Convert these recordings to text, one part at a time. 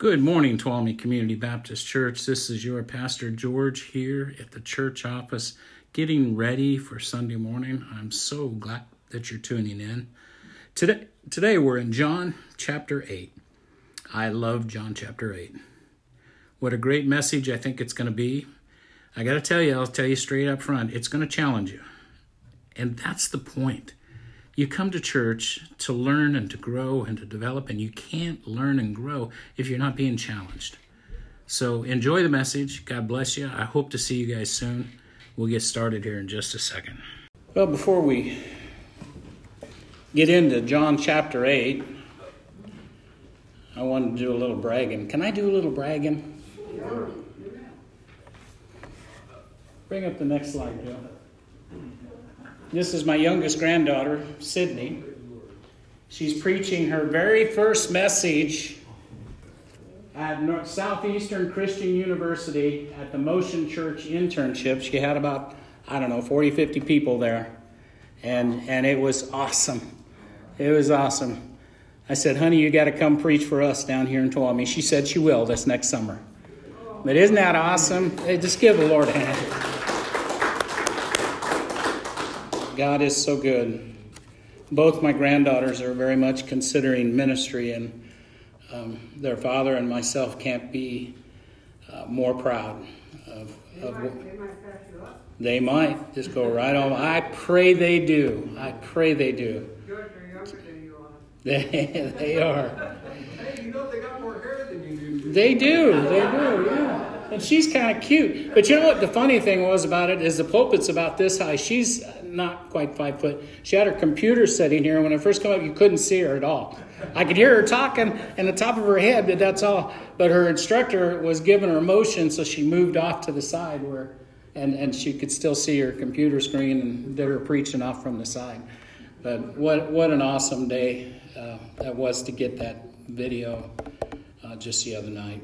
Good morning, Tuolumne Community Baptist Church. This is your Pastor George here at the church office getting ready for Sunday morning. I'm so glad that you're tuning in. Today, today we're in John chapter 8. I love John chapter 8. What a great message I think it's going to be. I got to tell you, I'll tell you straight up front, it's going to challenge you. And that's the point. You come to church to learn and to grow and to develop, and you can't learn and grow if you're not being challenged. So enjoy the message. God bless you. I hope to see you guys soon. We'll get started here in just a second. Well, before we get into John chapter 8, I wanted to do a little bragging. Can I do a little bragging? Bring up the next slide, Joe. This is my youngest granddaughter, Sydney. She's preaching her very first message at North, Southeastern Christian University at the Motion Church internship. She had about, I don't know, 40, 50 people there. And, and it was awesome. It was awesome. I said, honey, you got to come preach for us down here in Tuolumne. She said she will this next summer. But isn't that awesome? Hey, just give the Lord a hand. God is so good. Both my granddaughters are very much considering ministry, and um, their father and myself can't be uh, more proud of. of they, might, they might pass you up. They might just go right on. I pray they do. I pray they do. George, they're younger than you are. They, they are. Hey, you know they got more hair than you do. They do. They do. Yeah. And she's kind of cute. But you know what the funny thing was about it is the pulpit's about this high. She's not quite five foot. She had her computer sitting here. and When I first came up, you couldn't see her at all. I could hear her talking in the top of her head, but that's all. But her instructor was giving her motion, so she moved off to the side where, and, and she could still see her computer screen and did her preaching off from the side. But what, what an awesome day uh, that was to get that video uh, just the other night.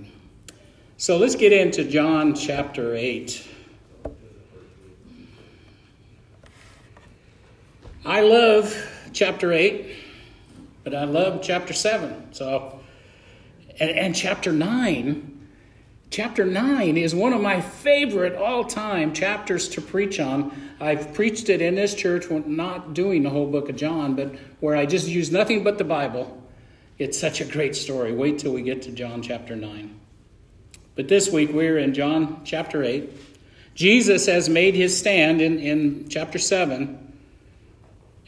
So let's get into John chapter 8. I love chapter 8, but I love chapter 7. So, and, and chapter 9, chapter 9 is one of my favorite all time chapters to preach on. I've preached it in this church, not doing the whole book of John, but where I just use nothing but the Bible. It's such a great story. Wait till we get to John chapter 9. But this week we're in John chapter 8. Jesus has made his stand in, in chapter 7.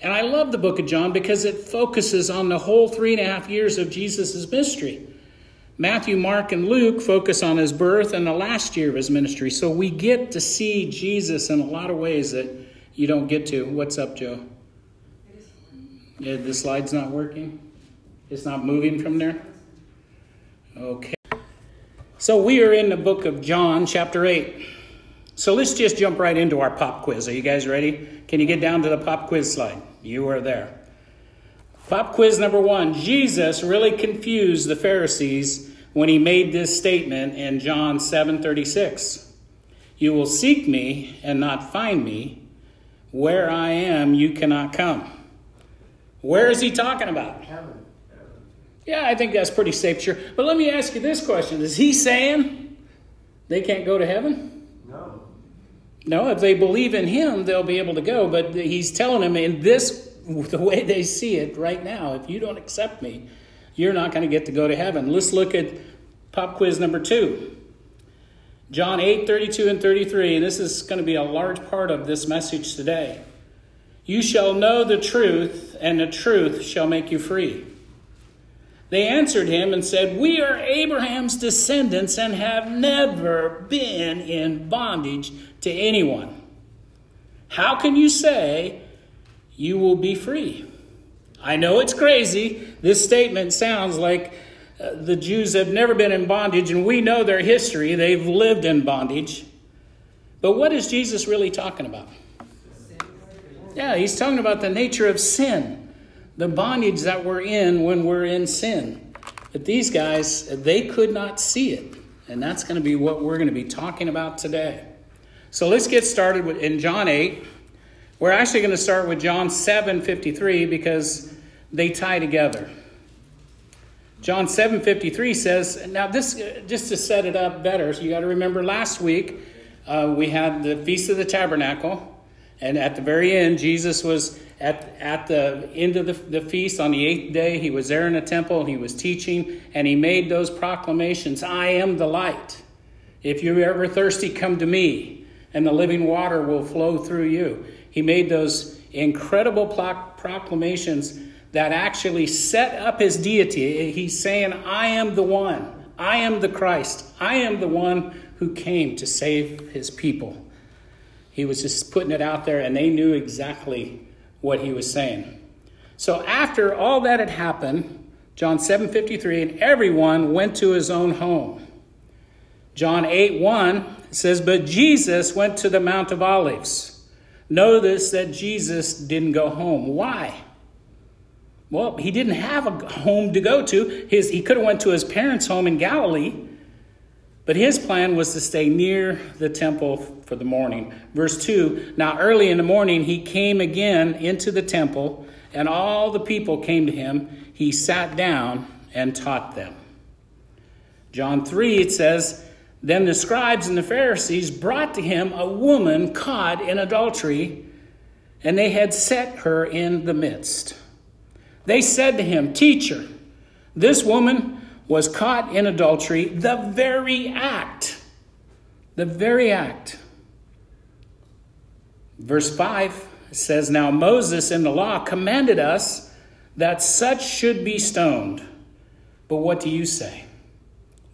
And I love the book of John because it focuses on the whole three and a half years of Jesus' ministry. Matthew, Mark, and Luke focus on his birth and the last year of his ministry. So we get to see Jesus in a lot of ways that you don't get to. What's up, Joe? Yeah, the slide's not working? It's not moving from there? Okay. So we are in the book of John, chapter 8. So let's just jump right into our pop quiz. Are you guys ready? Can you get down to the pop quiz slide? You are there. Pop quiz number one Jesus really confused the Pharisees when he made this statement in John 7 36. You will seek me and not find me. Where I am, you cannot come. Where is he talking about? Heaven. Yeah, I think that's pretty safe, sure. But let me ask you this question Is he saying they can't go to heaven? No. If they believe in him, they'll be able to go. But he's telling them in this, the way they see it right now, if you don't accept me, you're not going to get to go to heaven. Let's look at pop quiz number two. John 8, 32 and 33, and this is going to be a large part of this message today. You shall know the truth, and the truth shall make you free. They answered him and said, We are Abraham's descendants and have never been in bondage to anyone. How can you say you will be free? I know it's crazy. This statement sounds like uh, the Jews have never been in bondage, and we know their history. They've lived in bondage. But what is Jesus really talking about? Yeah, he's talking about the nature of sin the bondage that we're in when we're in sin. But these guys, they could not see it. And that's going to be what we're going to be talking about today. So let's get started with, in John 8. We're actually going to start with John 7 53 because they tie together. John 7:53 says, now this just to set it up better, so you got to remember last week uh, we had the Feast of the Tabernacle, and at the very end, Jesus was at, at the end of the, the feast on the eighth day. He was there in the temple, he was teaching, and he made those proclamations I am the light. If you're ever thirsty, come to me, and the living water will flow through you. He made those incredible proclamations that actually set up his deity. He's saying, I am the one. I am the Christ. I am the one who came to save his people. He was just putting it out there, and they knew exactly what he was saying. So after all that had happened, John 7:53, and everyone went to his own home. John 8 1 says, But Jesus went to the Mount of Olives. Notice that Jesus didn't go home. Why? Well, he didn't have a home to go to. His, he could have went to his parents' home in Galilee, but his plan was to stay near the temple for the morning. Verse 2 Now early in the morning he came again into the temple, and all the people came to him. He sat down and taught them. John 3, it says, Then the scribes and the Pharisees brought to him a woman caught in adultery, and they had set her in the midst. They said to him, Teacher, this woman was caught in adultery, the very act. The very act. Verse 5 says, Now Moses in the law commanded us that such should be stoned. But what do you say?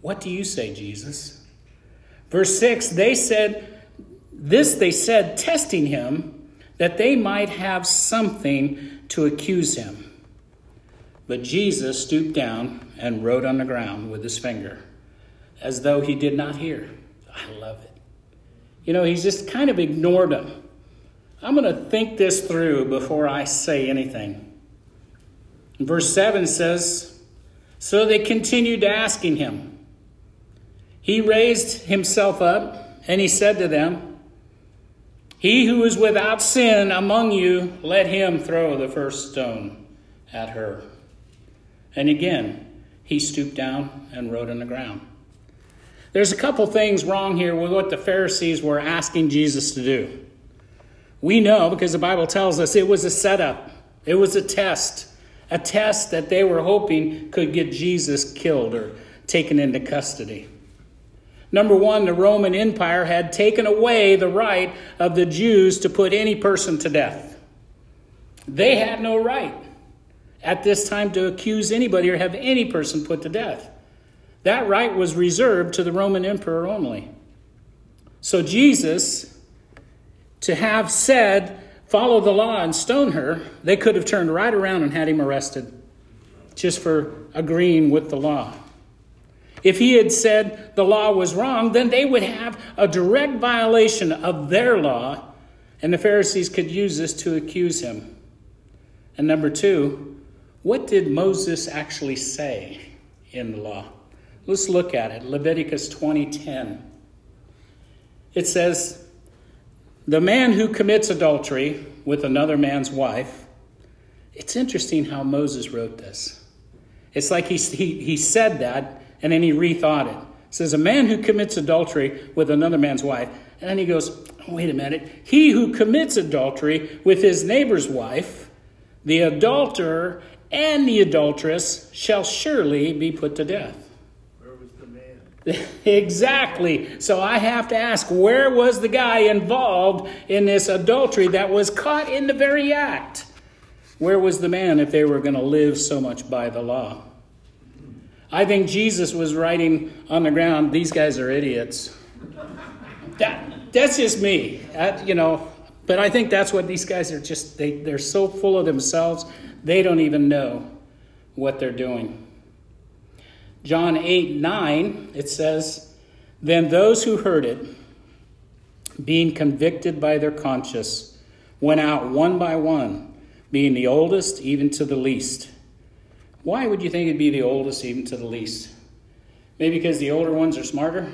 What do you say, Jesus? Verse 6 They said, This they said, testing him, that they might have something to accuse him. But Jesus stooped down and wrote on the ground with his finger, as though he did not hear. I love it. You know, he's just kind of ignored them. I'm going to think this through before I say anything. Verse 7 says, So they continued asking him. He raised himself up and he said to them, He who is without sin among you, let him throw the first stone at her. And again, he stooped down and wrote on the ground. There's a couple things wrong here with what the Pharisees were asking Jesus to do. We know because the Bible tells us it was a setup, it was a test, a test that they were hoping could get Jesus killed or taken into custody. Number one, the Roman Empire had taken away the right of the Jews to put any person to death. They had no right at this time to accuse anybody or have any person put to death. That right was reserved to the Roman emperor only. So Jesus, to have said, follow the law and stone her, they could have turned right around and had him arrested just for agreeing with the law. If he had said the law was wrong, then they would have a direct violation of their law, and the Pharisees could use this to accuse him. And number two, what did Moses actually say in the law? Let's look at it. Leviticus 20:10. It says, "The man who commits adultery with another man's wife." It's interesting how Moses wrote this. It's like he, he, he said that and then he rethought it. It says, A man who commits adultery with another man's wife. And then he goes, Wait a minute. He who commits adultery with his neighbor's wife, the adulterer and the adulteress shall surely be put to death. Where was the man? exactly. So I have to ask where was the guy involved in this adultery that was caught in the very act? Where was the man if they were going to live so much by the law? I think Jesus was writing on the ground, these guys are idiots. That, that's just me. That, you know, but I think that's what these guys are just, they, they're so full of themselves. They don't even know what they're doing. John 8 9, it says, Then those who heard it, being convicted by their conscience, went out one by one, being the oldest even to the least. Why would you think it'd be the oldest even to the least? Maybe because the older ones are smarter?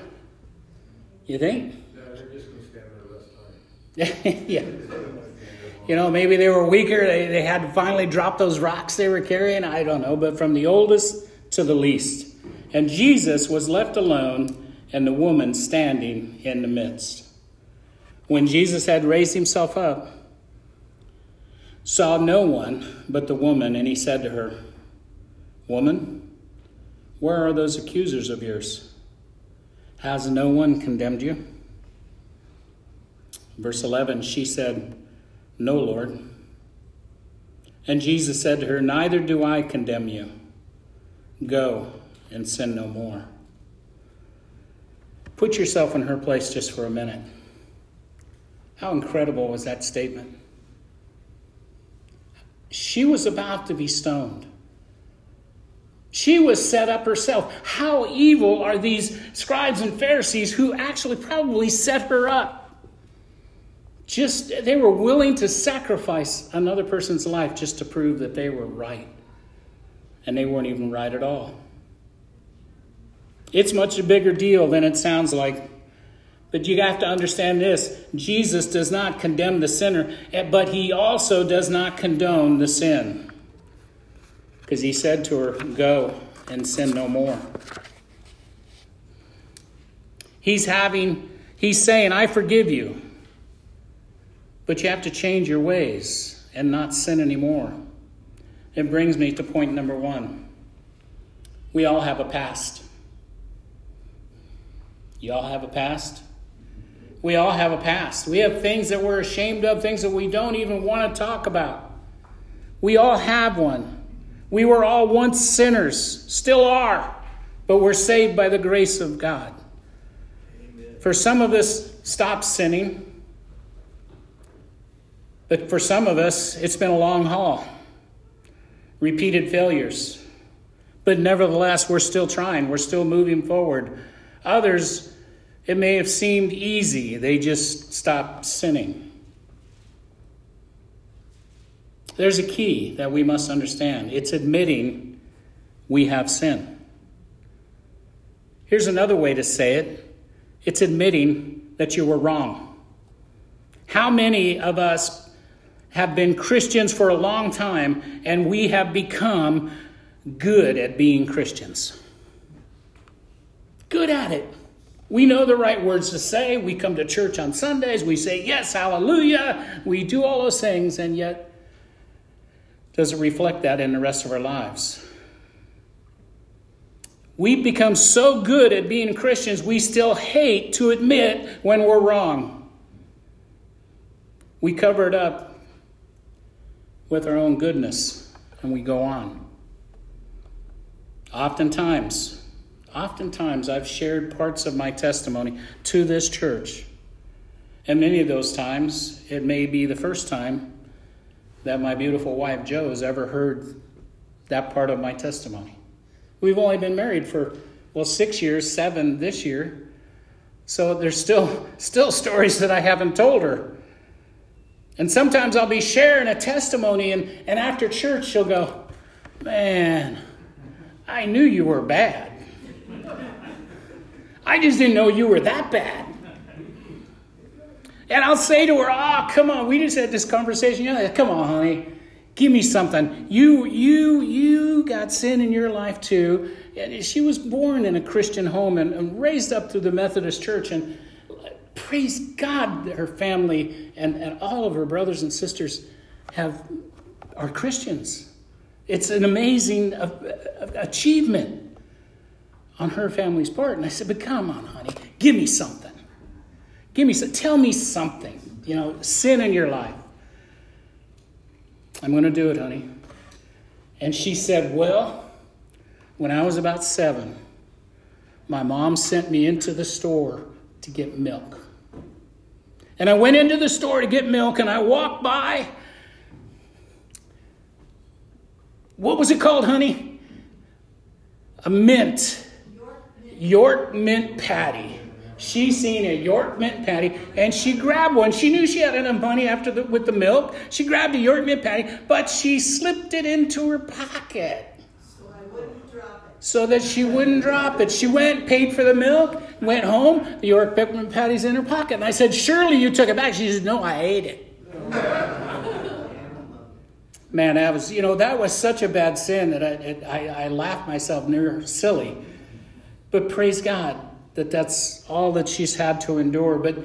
You think? they're just going to stand there less time. yeah. You know, maybe they were weaker. They, they had to finally drop those rocks they were carrying. I don't know. But from the oldest to the least. And Jesus was left alone, and the woman standing in the midst. When Jesus had raised himself up, saw no one but the woman, and he said to her, Woman, where are those accusers of yours? Has no one condemned you? Verse 11, she said, No, Lord. And Jesus said to her, Neither do I condemn you. Go and sin no more. Put yourself in her place just for a minute. How incredible was that statement? She was about to be stoned. She was set up herself. How evil are these scribes and Pharisees who actually probably set her up? Just they were willing to sacrifice another person's life just to prove that they were right. And they weren't even right at all. It's much a bigger deal than it sounds like. But you have to understand this Jesus does not condemn the sinner, eh, but he also does not condone the sin. Because he said to her, Go and sin no more. He's having, he's saying, I forgive you. But you have to change your ways and not sin anymore. It brings me to point number one. We all have a past. You all have a past? We all have a past. We have things that we're ashamed of, things that we don't even want to talk about. We all have one. We were all once sinners, still are, but we're saved by the grace of God. Amen. For some of us, stop sinning. But for some of us, it's been a long haul. Repeated failures. But nevertheless, we're still trying, we're still moving forward. Others, it may have seemed easy, they just stopped sinning. There's a key that we must understand it's admitting we have sin. Here's another way to say it it's admitting that you were wrong. How many of us have been Christians for a long time and we have become good at being Christians? Good at it. We know the right words to say. We come to church on Sundays. We say, yes, hallelujah. We do all those things, and yet, does it reflect that in the rest of our lives? We become so good at being Christians, we still hate to admit when we're wrong. We cover it up with our own goodness, and we go on. Oftentimes, Oftentimes, I've shared parts of my testimony to this church. And many of those times, it may be the first time that my beautiful wife Jo has ever heard that part of my testimony. We've only been married for, well, six years, seven this year. So there's still, still stories that I haven't told her. And sometimes I'll be sharing a testimony, and, and after church, she'll go, Man, I knew you were bad. I just didn't know you were that bad. And I'll say to her, "Ah, oh, come on, we just had this conversation. Yeah, come on, honey, give me something. You, you, you got sin in your life too." And she was born in a Christian home and, and raised up through the Methodist Church, and praise God, her family and, and all of her brothers and sisters have are Christians. It's an amazing achievement on her family's part. And I said, But come on, honey, give me something. Give me some, tell me something. You know, sin in your life. I'm going to do it, honey. And she said, Well, when I was about seven, my mom sent me into the store to get milk. And I went into the store to get milk and I walked by. What was it called, honey? A mint York mint patty. She seen a York mint patty and she grabbed one. She knew she had enough money after the, with the milk. She grabbed a York mint patty, but she slipped it into her pocket. So. So that she wouldn't drop it. She went, paid for the milk, went home. The York peppermint patty's in her pocket. And I said, Surely you took it back. She said, No, I ate it. Man, that was, you know, that was such a bad sin that I, I, I laughed myself near silly. But praise God that that's all that she's had to endure. But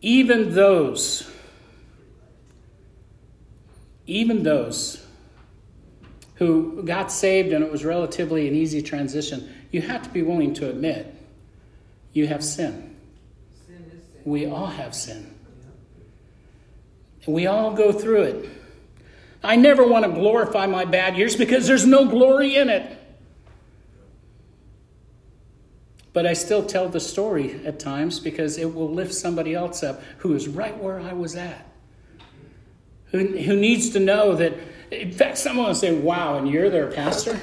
even those, even those who got saved and it was relatively an easy transition, you have to be willing to admit you have sin. We all have sin. And we all go through it. I never want to glorify my bad years because there's no glory in it. But I still tell the story at times because it will lift somebody else up who is right where I was at. Who, who needs to know that, in fact, someone will say, Wow, and you're their pastor?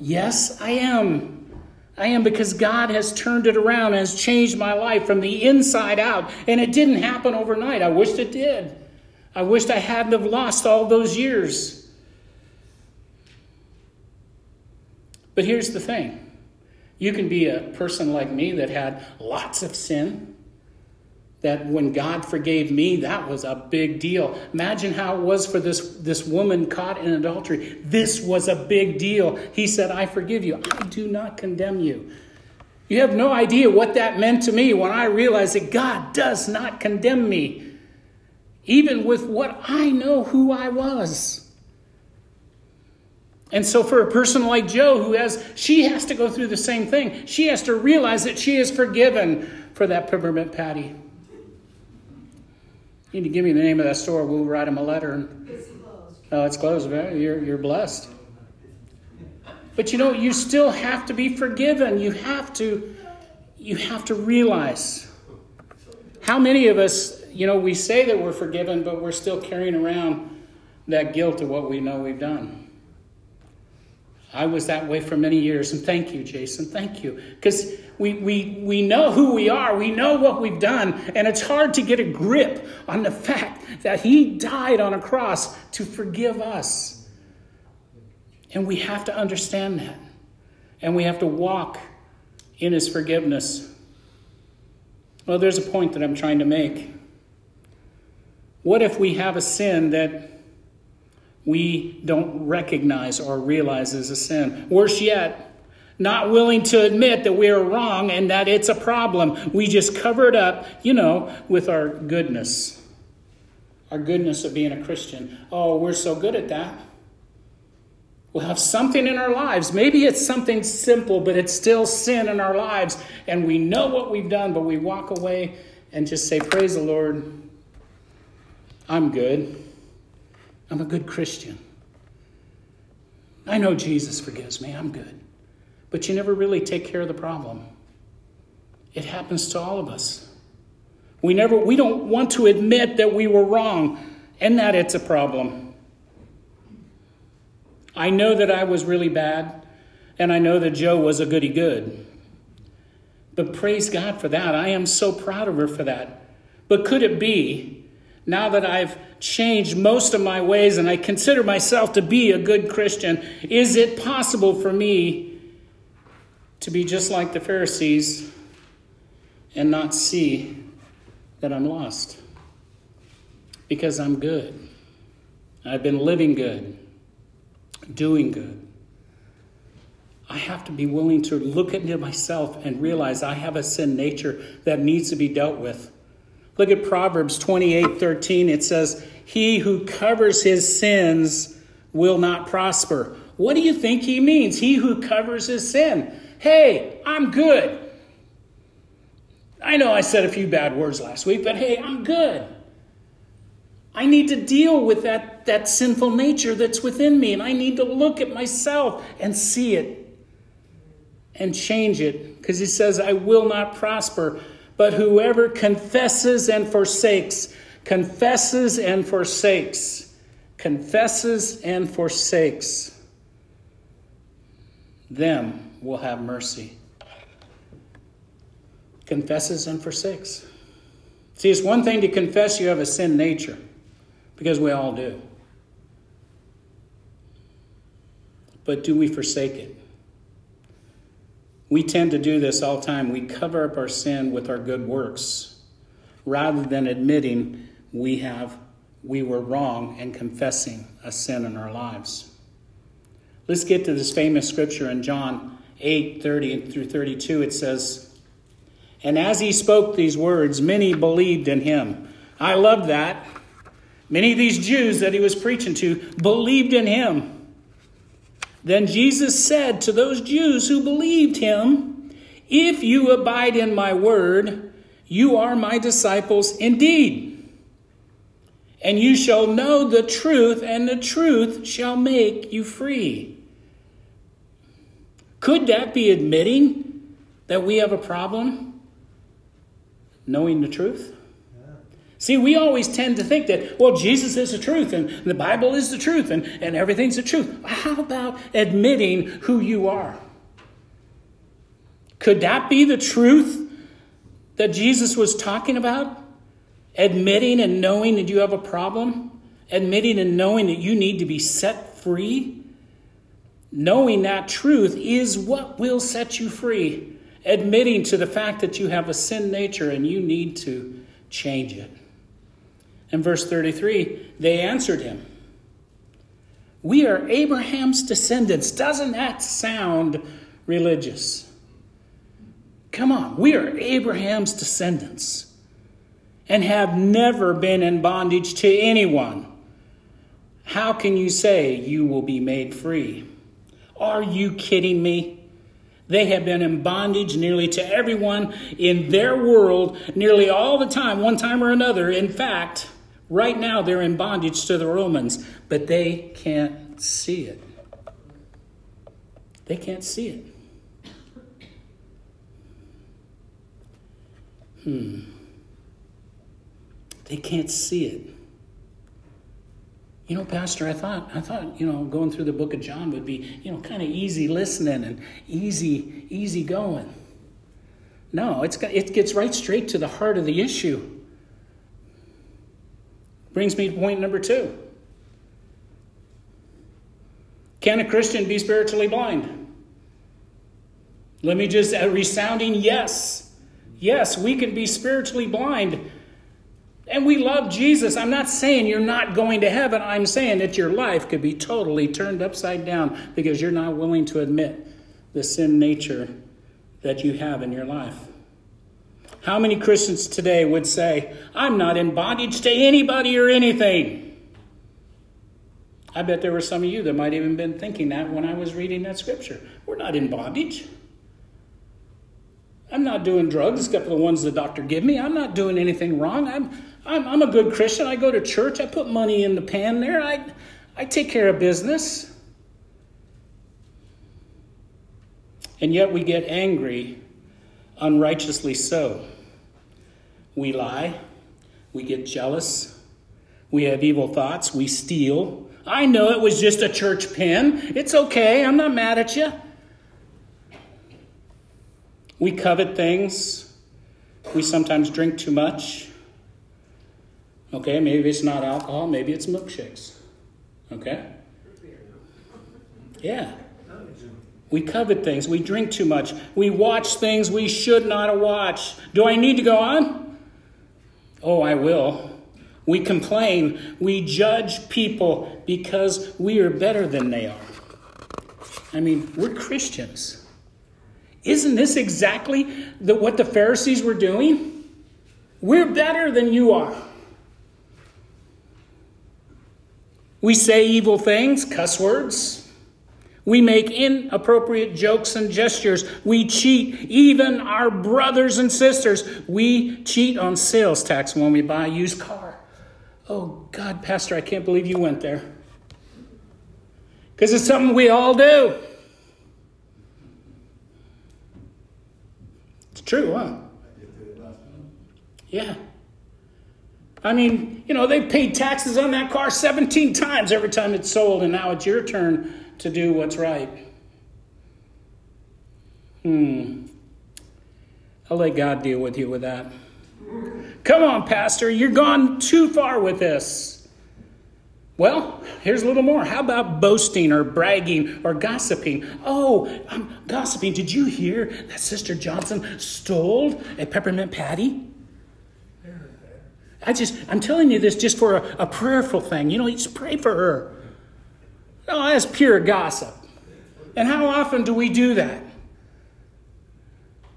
Yes, I am. I am because God has turned it around and has changed my life from the inside out. And it didn't happen overnight. I wished it did. I wished I hadn't have lost all those years. But here's the thing. You can be a person like me that had lots of sin. That when God forgave me, that was a big deal. Imagine how it was for this, this woman caught in adultery. This was a big deal. He said, I forgive you. I do not condemn you. You have no idea what that meant to me when I realized that God does not condemn me even with what I know who I was. And so, for a person like Joe, who has, she has to go through the same thing. She has to realize that she is forgiven for that peppermint patty. You need to give me the name of that store. We'll write him a letter. It's closed. oh, it's closed. You're, you're blessed. But you know, you still have to be forgiven. You have to, you have to realize. How many of us you know, we say that we're forgiven, but we're still carrying around that guilt of what we know we've done. I was that way for many years, and thank you, Jason. Thank you. Because we, we, we know who we are, we know what we've done, and it's hard to get a grip on the fact that He died on a cross to forgive us. And we have to understand that. And we have to walk in His forgiveness. Well, there's a point that I'm trying to make. What if we have a sin that we don't recognize or realize as a sin? Worse yet, not willing to admit that we are wrong and that it's a problem. We just cover it up, you know, with our goodness. Our goodness of being a Christian. Oh, we're so good at that. We'll have something in our lives. Maybe it's something simple, but it's still sin in our lives. And we know what we've done, but we walk away and just say, Praise the Lord. I'm good. I'm a good Christian. I know Jesus forgives me. I'm good. But you never really take care of the problem. It happens to all of us. We never we don't want to admit that we were wrong and that it's a problem. I know that I was really bad and I know that Joe was a goody good. But praise God for that. I am so proud of her for that. But could it be now that I've changed most of my ways and I consider myself to be a good Christian, is it possible for me to be just like the Pharisees and not see that I'm lost? Because I'm good. I've been living good, doing good. I have to be willing to look into myself and realize I have a sin nature that needs to be dealt with. Look at Proverbs 28 13. It says, He who covers his sins will not prosper. What do you think he means? He who covers his sin. Hey, I'm good. I know I said a few bad words last week, but hey, I'm good. I need to deal with that, that sinful nature that's within me, and I need to look at myself and see it and change it. Because he says, I will not prosper. But whoever confesses and forsakes, confesses and forsakes, confesses and forsakes, them will have mercy. Confesses and forsakes. See, it's one thing to confess you have a sin nature, because we all do. But do we forsake it? We tend to do this all the time. We cover up our sin with our good works rather than admitting we have we were wrong and confessing a sin in our lives. Let's get to this famous scripture in John 8 30 through 32. It says, And as he spoke these words, many believed in him. I love that. Many of these Jews that he was preaching to believed in him. Then Jesus said to those Jews who believed him, If you abide in my word, you are my disciples indeed. And you shall know the truth, and the truth shall make you free. Could that be admitting that we have a problem? Knowing the truth? See, we always tend to think that, well, Jesus is the truth and the Bible is the truth and, and everything's the truth. How about admitting who you are? Could that be the truth that Jesus was talking about? Admitting and knowing that you have a problem? Admitting and knowing that you need to be set free? Knowing that truth is what will set you free. Admitting to the fact that you have a sin nature and you need to change it. In verse 33, they answered him, We are Abraham's descendants. Doesn't that sound religious? Come on, we are Abraham's descendants and have never been in bondage to anyone. How can you say you will be made free? Are you kidding me? They have been in bondage nearly to everyone in their world, nearly all the time, one time or another. In fact, right now they're in bondage to the Romans, but they can't see it. They can't see it. Hmm. They can't see it. You know, Pastor, I thought I thought, you know, going through the book of John would be, you know, kind of easy listening and easy, easy going. No, it's it gets right straight to the heart of the issue. Brings me to point number two. Can a Christian be spiritually blind? Let me just a resounding yes. Yes, we can be spiritually blind and we love Jesus. I'm not saying you're not going to heaven. I'm saying that your life could be totally turned upside down because you're not willing to admit the sin nature that you have in your life. How many Christians today would say, I'm not in bondage to anybody or anything? I bet there were some of you that might even been thinking that when I was reading that scripture. We're not in bondage. I'm not doing drugs except for the ones the doctor give me. I'm not doing anything wrong. I'm I'm, I'm a good Christian. I go to church. I put money in the pan there. I, I take care of business. And yet we get angry, unrighteously so. We lie. We get jealous. We have evil thoughts. We steal. I know it was just a church pin. It's okay. I'm not mad at you. We covet things. We sometimes drink too much. Okay, maybe it's not alcohol, maybe it's milkshakes. Okay? Yeah. We covet things. We drink too much. We watch things we should not watch. Do I need to go on? Oh, I will. We complain. We judge people because we are better than they are. I mean, we're Christians. Isn't this exactly the, what the Pharisees were doing? We're better than you are. We say evil things, cuss words. We make inappropriate jokes and gestures. We cheat even our brothers and sisters. We cheat on sales tax when we buy a used car. Oh, God, Pastor, I can't believe you went there. Because it's something we all do. It's true, huh? Yeah. I mean, you know, they paid taxes on that car 17 times every time it's sold, and now it's your turn to do what's right. Hmm. I'll let God deal with you with that. Come on, Pastor, you're gone too far with this. Well, here's a little more. How about boasting or bragging or gossiping? Oh, I'm gossiping. Did you hear that Sister Johnson stole a peppermint patty? I just, I'm telling you this just for a, a prayerful thing. You know, just pray for her. No, that's pure gossip. And how often do we do that?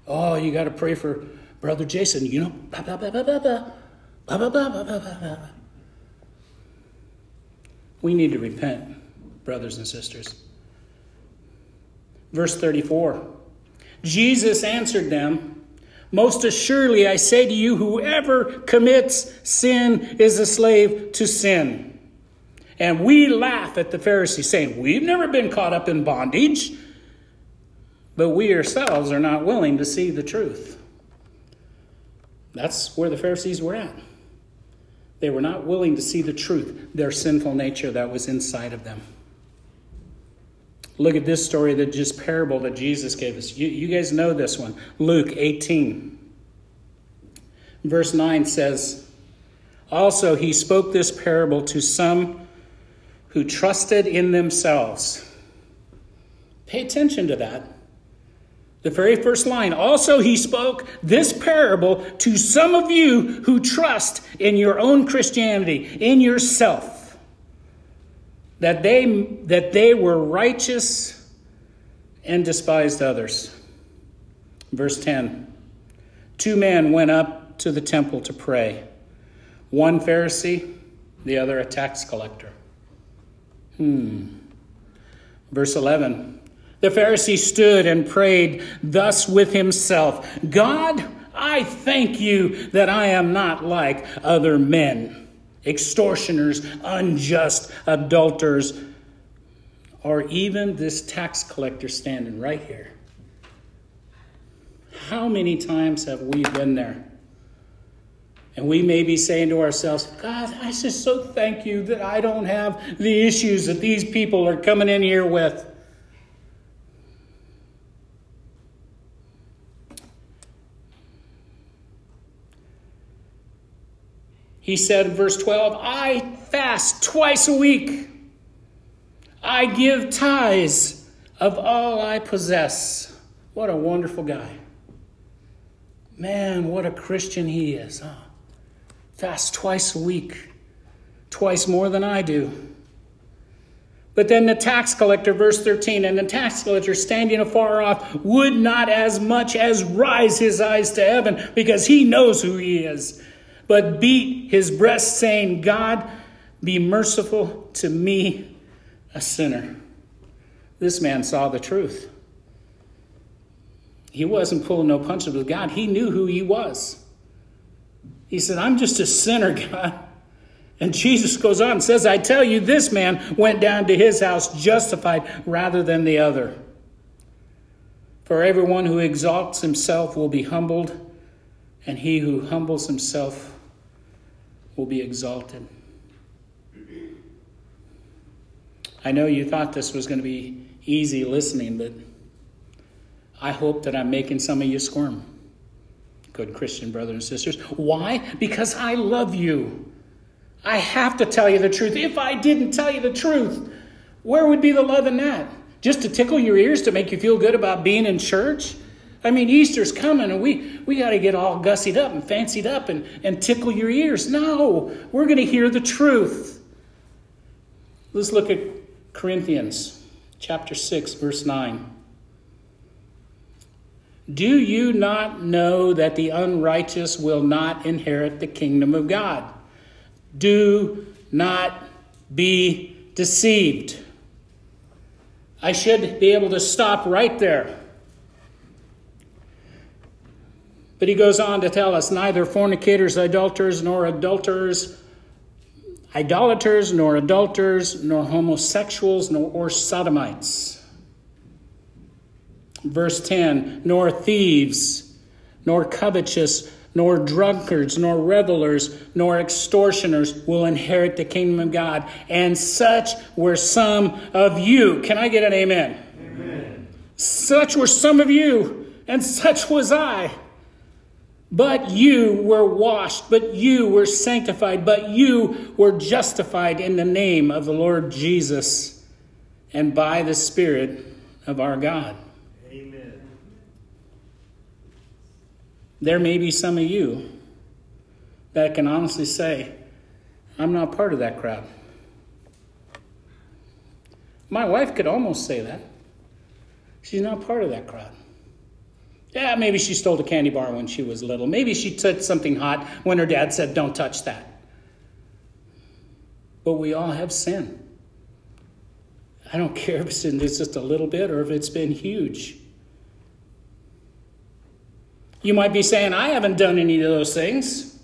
Oh, you got to pray for Brother Jason. You know, blah, blah, blah, blah, blah, blah, blah, blah, blah, blah, blah. We need to repent, brothers and sisters. Verse 34 Jesus answered them, Most assuredly I say to you, whoever commits sin is a slave to sin. And we laugh at the Pharisees, saying, We've never been caught up in bondage, but we ourselves are not willing to see the truth. That's where the Pharisees were at. They were not willing to see the truth, their sinful nature that was inside of them. Look at this story, that just parable that Jesus gave us. You, you guys know this one. Luke 18. Verse 9 says, Also, he spoke this parable to some who trusted in themselves. Pay attention to that. The very first line. Also, he spoke this parable to some of you who trust in your own Christianity, in yourself that they, that they were righteous and despised others. Verse 10 Two men went up to the temple to pray, one Pharisee, the other a tax collector. Hmm. Verse 11 The Pharisee stood and prayed thus with himself God, I thank you that I am not like other men extortioners, unjust adulterers, or even this tax collector standing right here. How many times have we been there? And we may be saying to ourselves, God, I just so thank you that I don't have the issues that these people are coming in here with. He said in verse 12, I fast twice a week. I give tithes of all I possess. What a wonderful guy. Man, what a Christian he is, huh? Fast twice a week, twice more than I do. But then the tax collector, verse 13, and the tax collector standing afar off would not as much as rise his eyes to heaven because he knows who he is but beat his breast, saying, God, be merciful to me, a sinner. This man saw the truth. He wasn't pulling no punches with God, he knew who he was. He said, I'm just a sinner, God. And Jesus goes on and says, I tell you, this man went down to his house justified rather than the other. For everyone who exalts himself will be humbled, and he who humbles himself will be exalted. I know you thought this was going to be easy listening, but I hope that I'm making some of you squirm. Good Christian brothers and sisters. Why? Because I love you. I have to tell you the truth. If I didn't tell you the truth, where would be the love in that? Just to tickle your ears to make you feel good about being in church? I mean, Easter's coming and we, we got to get all gussied up and fancied up and, and tickle your ears. No, we're going to hear the truth. Let's look at Corinthians chapter 6, verse 9. Do you not know that the unrighteous will not inherit the kingdom of God? Do not be deceived. I should be able to stop right there. But he goes on to tell us neither fornicators, adulterers, nor adulterers, idolaters, nor adulterers, nor homosexuals, nor or sodomites. Verse 10 nor thieves, nor covetous, nor drunkards, nor revelers, nor extortioners will inherit the kingdom of God. And such were some of you. Can I get an amen? amen. Such were some of you, and such was I. But you were washed, but you were sanctified, but you were justified in the name of the Lord Jesus and by the Spirit of our God. There may be some of you that can honestly say, I'm not part of that crowd. My wife could almost say that. She's not part of that crowd. Yeah, maybe she stole a candy bar when she was little. Maybe she took something hot when her dad said, Don't touch that. But we all have sin. I don't care if it's just a little bit or if it's been huge. You might be saying, I haven't done any of those things.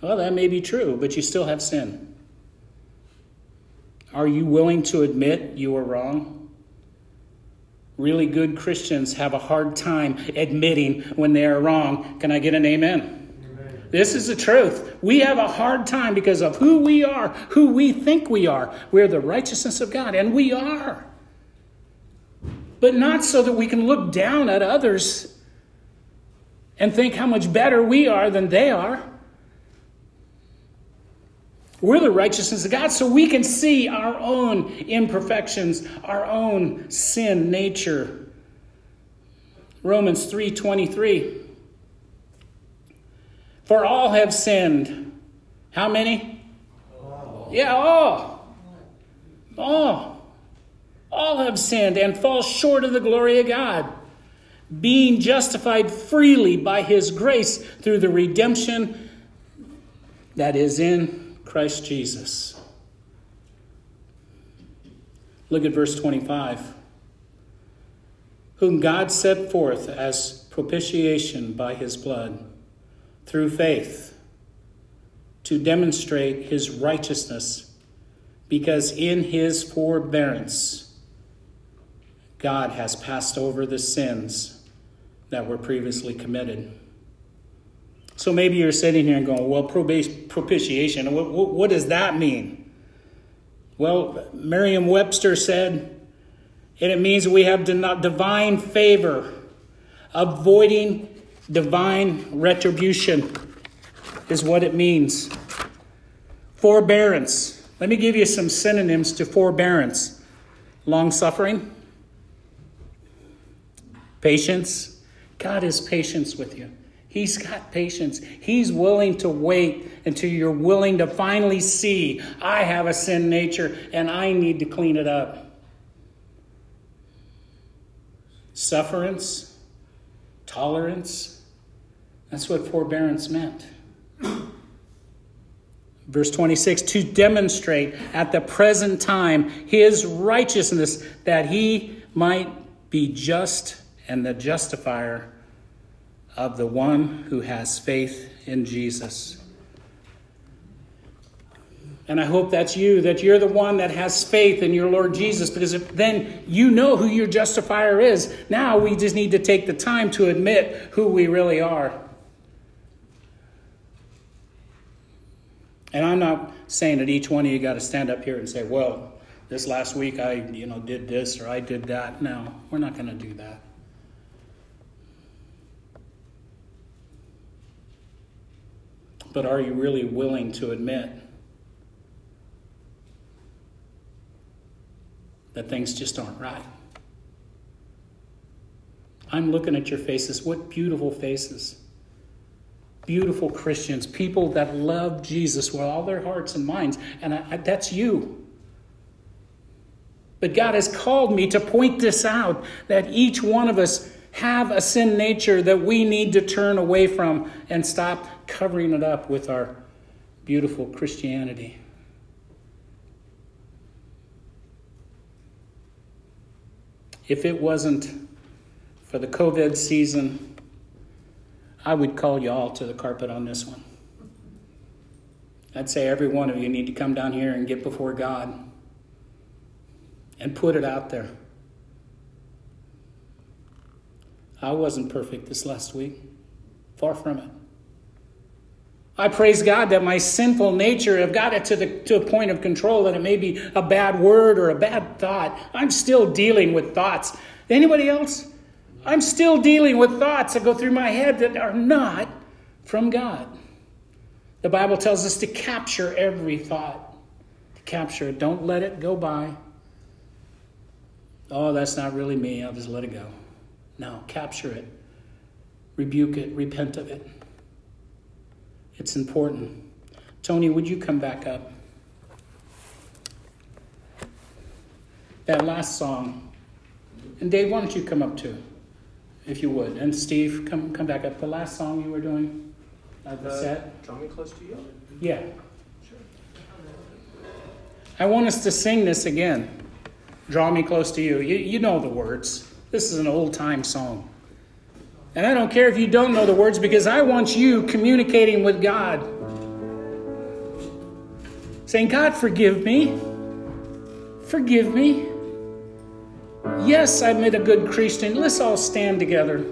Well, that may be true, but you still have sin. Are you willing to admit you were wrong? Really good Christians have a hard time admitting when they are wrong. Can I get an amen? amen? This is the truth. We have a hard time because of who we are, who we think we are. We're the righteousness of God, and we are. But not so that we can look down at others and think how much better we are than they are. We're the righteousness of God, so we can see our own imperfections, our own sin nature. Romans 3:23 For all have sinned. How many? All. Yeah, all. All. All have sinned and fall short of the glory of God being justified freely by his grace through the redemption that is in Christ Jesus. Look at verse 25. Whom God set forth as propitiation by his blood through faith to demonstrate his righteousness, because in his forbearance God has passed over the sins that were previously committed. So maybe you're sitting here and going, well, propitiation, what, what, what does that mean? Well, Merriam Webster said, and it means we have divine favor, avoiding divine retribution, is what it means. Forbearance. Let me give you some synonyms to forbearance long suffering, patience, God is patience with you. He's got patience. He's willing to wait until you're willing to finally see I have a sin nature and I need to clean it up. Sufferance, tolerance, that's what forbearance meant. Verse 26 to demonstrate at the present time his righteousness, that he might be just and the justifier of the one who has faith in Jesus. And I hope that's you, that you're the one that has faith in your Lord Jesus, because if, then you know who your justifier is. Now we just need to take the time to admit who we really are. And I'm not saying that each one of you got to stand up here and say, well, this last week I, you know, did this or I did that. No, we're not going to do that. But are you really willing to admit that things just aren't right? I'm looking at your faces. What beautiful faces. Beautiful Christians, people that love Jesus with all their hearts and minds. And I, I, that's you. But God has called me to point this out that each one of us have a sin nature that we need to turn away from and stop covering it up with our beautiful Christianity. If it wasn't for the COVID season, I would call you all to the carpet on this one. I'd say every one of you need to come down here and get before God and put it out there. I wasn't perfect this last week. Far from it. I praise God that my sinful nature have got it to, the, to a point of control that it may be a bad word or a bad thought. I'm still dealing with thoughts. Anybody else? I'm still dealing with thoughts that go through my head that are not from God. The Bible tells us to capture every thought. To capture it. Don't let it go by. Oh, that's not really me. I'll just let it go. No, capture it, rebuke it, repent of it. It's important. Tony, would you come back up? That last song. And Dave, why don't you come up too, if you would? And Steve, come come back up. The last song you were doing, uh, the Uh, set. Draw me close to you. Yeah. Sure. I want us to sing this again. Draw me close to you. You, you know the words. This is an old time song. And I don't care if you don't know the words because I want you communicating with God. Saying, God, forgive me. Forgive me. Yes, I've been a good Christian. Let's all stand together.